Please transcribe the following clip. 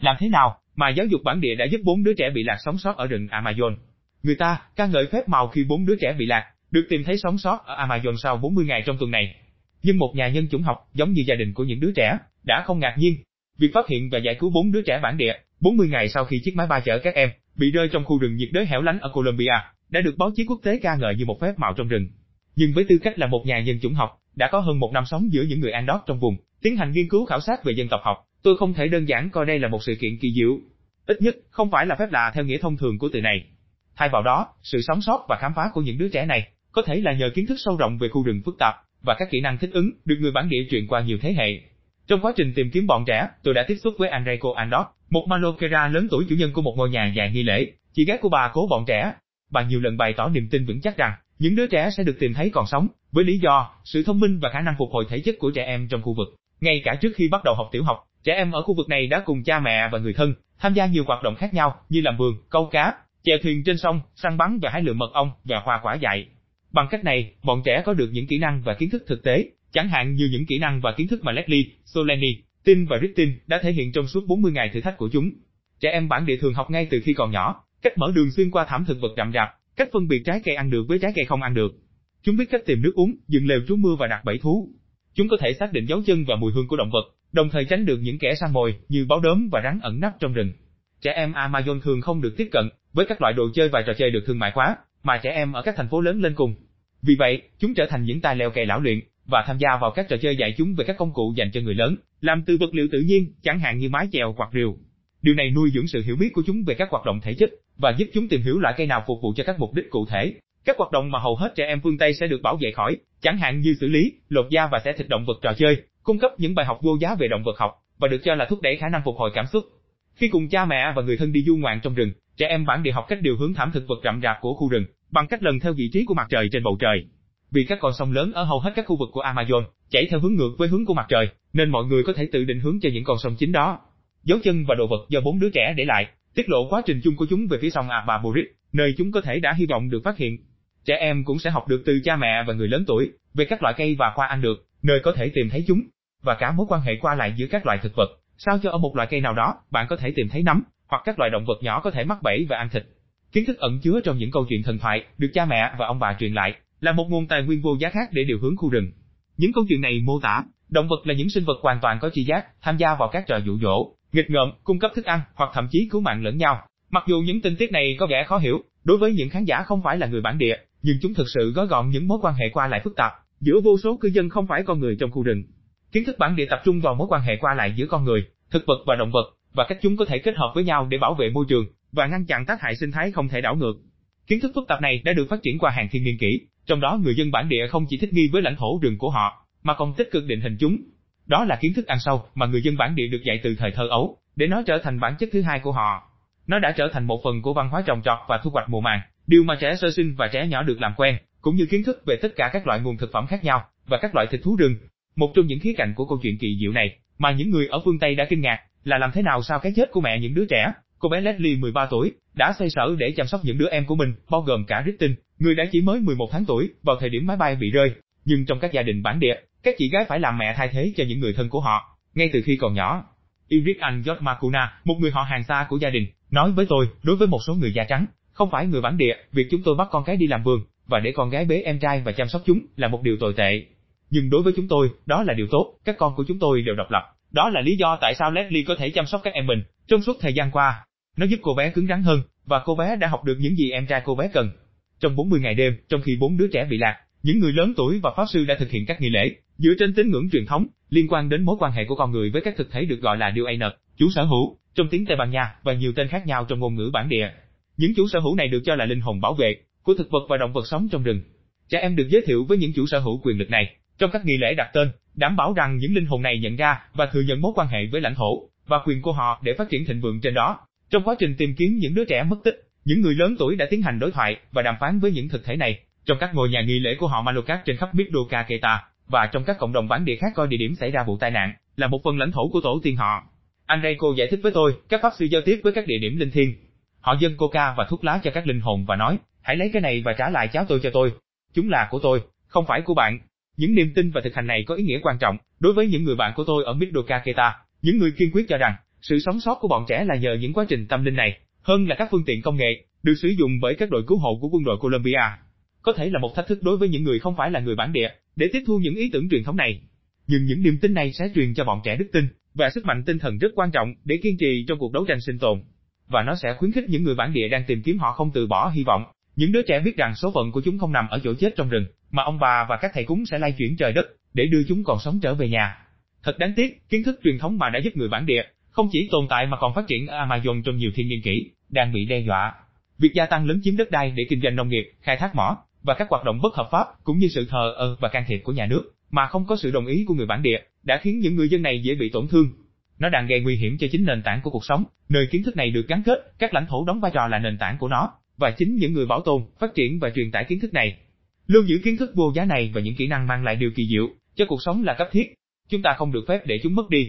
Làm thế nào mà giáo dục bản địa đã giúp bốn đứa trẻ bị lạc sống sót ở rừng Amazon? Người ta ca ngợi phép màu khi bốn đứa trẻ bị lạc, được tìm thấy sống sót ở Amazon sau 40 ngày trong tuần này. Nhưng một nhà nhân chủng học, giống như gia đình của những đứa trẻ, đã không ngạc nhiên. Việc phát hiện và giải cứu bốn đứa trẻ bản địa, 40 ngày sau khi chiếc máy bay chở các em bị rơi trong khu rừng nhiệt đới hẻo lánh ở Colombia, đã được báo chí quốc tế ca ngợi như một phép màu trong rừng. Nhưng với tư cách là một nhà nhân chủng học, đã có hơn một năm sống giữa những người Andot trong vùng, tiến hành nghiên cứu khảo sát về dân tộc học, tôi không thể đơn giản coi đây là một sự kiện kỳ diệu. Ít nhất, không phải là phép lạ theo nghĩa thông thường của từ này. Thay vào đó, sự sống sót và khám phá của những đứa trẻ này, có thể là nhờ kiến thức sâu rộng về khu rừng phức tạp, và các kỹ năng thích ứng, được người bản địa truyền qua nhiều thế hệ. Trong quá trình tìm kiếm bọn trẻ, tôi đã tiếp xúc với Andrei Andot, một Malokera lớn tuổi chủ nhân của một ngôi nhà dài nghi lễ, chị gái của bà cố bọn trẻ. Bà nhiều lần bày tỏ niềm tin vững chắc rằng, những đứa trẻ sẽ được tìm thấy còn sống, với lý do, sự thông minh và khả năng phục hồi thể chất của trẻ em trong khu vực. Ngay cả trước khi bắt đầu học tiểu học, trẻ em ở khu vực này đã cùng cha mẹ và người thân, tham gia nhiều hoạt động khác nhau như làm vườn, câu cá, chèo thuyền trên sông, săn bắn và hái lượm mật ong và hoa quả dại. Bằng cách này, bọn trẻ có được những kỹ năng và kiến thức thực tế, chẳng hạn như những kỹ năng và kiến thức mà Leslie, Soleni, Tin và Ristin đã thể hiện trong suốt 40 ngày thử thách của chúng. Trẻ em bản địa thường học ngay từ khi còn nhỏ, cách mở đường xuyên qua thảm thực vật rậm rạp, cách phân biệt trái cây ăn được với trái cây không ăn được. Chúng biết cách tìm nước uống, dựng lều trú mưa và đặt bẫy thú. Chúng có thể xác định dấu chân và mùi hương của động vật, đồng thời tránh được những kẻ săn mồi như báo đốm và rắn ẩn nấp trong rừng. Trẻ em Amazon thường không được tiếp cận với các loại đồ chơi và trò chơi được thương mại hóa, mà trẻ em ở các thành phố lớn lên cùng. Vì vậy, chúng trở thành những tài leo kè lão luyện và tham gia vào các trò chơi dạy chúng về các công cụ dành cho người lớn, làm từ vật liệu tự nhiên, chẳng hạn như mái chèo hoặc rìu. Điều này nuôi dưỡng sự hiểu biết của chúng về các hoạt động thể chất và giúp chúng tìm hiểu loại cây nào phục vụ cho các mục đích cụ thể. Các hoạt động mà hầu hết trẻ em phương Tây sẽ được bảo vệ khỏi, chẳng hạn như xử lý, lột da và xẻ thịt động vật trò chơi, cung cấp những bài học vô giá về động vật học và được cho là thúc đẩy khả năng phục hồi cảm xúc. Khi cùng cha mẹ và người thân đi du ngoạn trong rừng, trẻ em bản địa học cách điều hướng thảm thực vật rậm rạp của khu rừng bằng cách lần theo vị trí của mặt trời trên bầu trời. Vì các con sông lớn ở hầu hết các khu vực của Amazon chảy theo hướng ngược với hướng của mặt trời, nên mọi người có thể tự định hướng cho những con sông chính đó. Dấu chân và đồ vật do bốn đứa trẻ để lại, tiết lộ quá trình chung của chúng về phía sông Ababurit, nơi chúng có thể đã hy vọng được phát hiện. Trẻ em cũng sẽ học được từ cha mẹ và người lớn tuổi về các loại cây và hoa ăn được, nơi có thể tìm thấy chúng, và cả mối quan hệ qua lại giữa các loại thực vật. Sao cho ở một loại cây nào đó, bạn có thể tìm thấy nấm, hoặc các loài động vật nhỏ có thể mắc bẫy và ăn thịt. Kiến thức ẩn chứa trong những câu chuyện thần thoại được cha mẹ và ông bà truyền lại là một nguồn tài nguyên vô giá khác để điều hướng khu rừng. Những câu chuyện này mô tả, động vật là những sinh vật hoàn toàn có tri giác, tham gia vào các trò dụ dỗ, nghịch ngợm, cung cấp thức ăn hoặc thậm chí cứu mạng lẫn nhau. Mặc dù những tình tiết này có vẻ khó hiểu đối với những khán giả không phải là người bản địa, nhưng chúng thực sự gói gọn những mối quan hệ qua lại phức tạp giữa vô số cư dân không phải con người trong khu rừng. Kiến thức bản địa tập trung vào mối quan hệ qua lại giữa con người, thực vật và động vật và cách chúng có thể kết hợp với nhau để bảo vệ môi trường và ngăn chặn tác hại sinh thái không thể đảo ngược. Kiến thức phức tạp này đã được phát triển qua hàng thiên niên kỷ, trong đó người dân bản địa không chỉ thích nghi với lãnh thổ rừng của họ, mà còn tích cực định hình chúng. Đó là kiến thức ăn sâu mà người dân bản địa được dạy từ thời thơ ấu, để nó trở thành bản chất thứ hai của họ. Nó đã trở thành một phần của văn hóa trồng trọt và thu hoạch mùa màng, điều mà trẻ sơ sinh và trẻ nhỏ được làm quen, cũng như kiến thức về tất cả các loại nguồn thực phẩm khác nhau và các loại thịt thú rừng. Một trong những khía cạnh của câu chuyện kỳ diệu này mà những người ở phương Tây đã kinh ngạc là làm thế nào sau cái chết của mẹ những đứa trẻ, cô bé Leslie 13 tuổi đã xoay sở để chăm sóc những đứa em của mình, bao gồm cả Ristin, người đã chỉ mới 11 tháng tuổi vào thời điểm máy bay bị rơi. Nhưng trong các gia đình bản địa, các chị gái phải làm mẹ thay thế cho những người thân của họ, ngay từ khi còn nhỏ. Irik Anh George Makuna, một người họ hàng xa của gia đình, nói với tôi, đối với một số người da trắng, không phải người bản địa, việc chúng tôi bắt con cái đi làm vườn, và để con gái bế em trai và chăm sóc chúng là một điều tồi tệ. Nhưng đối với chúng tôi, đó là điều tốt, các con của chúng tôi đều độc lập. Đó là lý do tại sao Leslie có thể chăm sóc các em mình trong suốt thời gian qua. Nó giúp cô bé cứng rắn hơn, và cô bé đã học được những gì em trai cô bé cần. Trong 40 ngày đêm, trong khi bốn đứa trẻ bị lạc, những người lớn tuổi và pháp sư đã thực hiện các nghi lễ, dựa trên tín ngưỡng truyền thống, liên quan đến mối quan hệ của con người với các thực thể được gọi là Duaner, chủ sở hữu, trong tiếng Tây Ban Nha và nhiều tên khác nhau trong ngôn ngữ bản địa. Những chủ sở hữu này được cho là linh hồn bảo vệ của thực vật và động vật sống trong rừng. Trẻ em được giới thiệu với những chủ sở hữu quyền lực này trong các nghi lễ đặt tên, đảm bảo rằng những linh hồn này nhận ra và thừa nhận mối quan hệ với lãnh thổ và quyền của họ để phát triển thịnh vượng trên đó. Trong quá trình tìm kiếm những đứa trẻ mất tích, những người lớn tuổi đã tiến hành đối thoại và đàm phán với những thực thể này trong các ngôi nhà nghi lễ của họ Malokat trên khắp Midoka Keta và trong các cộng đồng bản địa khác coi địa điểm xảy ra vụ tai nạn là một phần lãnh thổ của tổ tiên họ. Enrico giải thích với tôi, các pháp sư giao tiếp với các địa điểm linh thiêng. Họ dâng coca và thuốc lá cho các linh hồn và nói, hãy lấy cái này và trả lại cháo tôi cho tôi. Chúng là của tôi, không phải của bạn. Những niềm tin và thực hành này có ý nghĩa quan trọng đối với những người bạn của tôi ở Midoka Keta. Những người kiên quyết cho rằng Sự sống sót của bọn trẻ là nhờ những quá trình tâm linh này, hơn là các phương tiện công nghệ, được sử dụng bởi các đội cứu hộ của quân đội Colombia. Có thể là một thách thức đối với những người không phải là người bản địa, để tiếp thu những ý tưởng truyền thống này. Nhưng những niềm tin này sẽ truyền cho bọn trẻ đức tin, và sức mạnh tinh thần rất quan trọng để kiên trì trong cuộc đấu tranh sinh tồn. Và nó sẽ khuyến khích những người bản địa đang tìm kiếm họ không từ bỏ hy vọng. Những đứa trẻ biết rằng số phận của chúng không nằm ở chỗ chết trong rừng, mà ông bà và các thầy cúng sẽ lay chuyển trời đất, để đưa chúng còn sống trở về nhà. Thật đáng tiếc, kiến thức truyền thống mà đã giúp người bản địa, không chỉ tồn tại mà còn phát triển ở Amazon trong nhiều thiên niên kỷ, đang bị đe dọa. Việc gia tăng lớn chiếm đất đai để kinh doanh nông nghiệp, khai thác mỏ và các hoạt động bất hợp pháp cũng như sự thờ ơ và can thiệp của nhà nước mà không có sự đồng ý của người bản địa đã khiến những người dân này dễ bị tổn thương. Nó đang gây nguy hiểm cho chính nền tảng của cuộc sống, nơi kiến thức này được gắn kết, các lãnh thổ đóng vai trò là nền tảng của nó, và chính những người bảo tồn, phát triển và truyền tải kiến thức này. Lưu giữ kiến thức vô giá này và những kỹ năng mang lại điều kỳ diệu cho cuộc sống là cấp thiết. Chúng ta không được phép để chúng mất đi.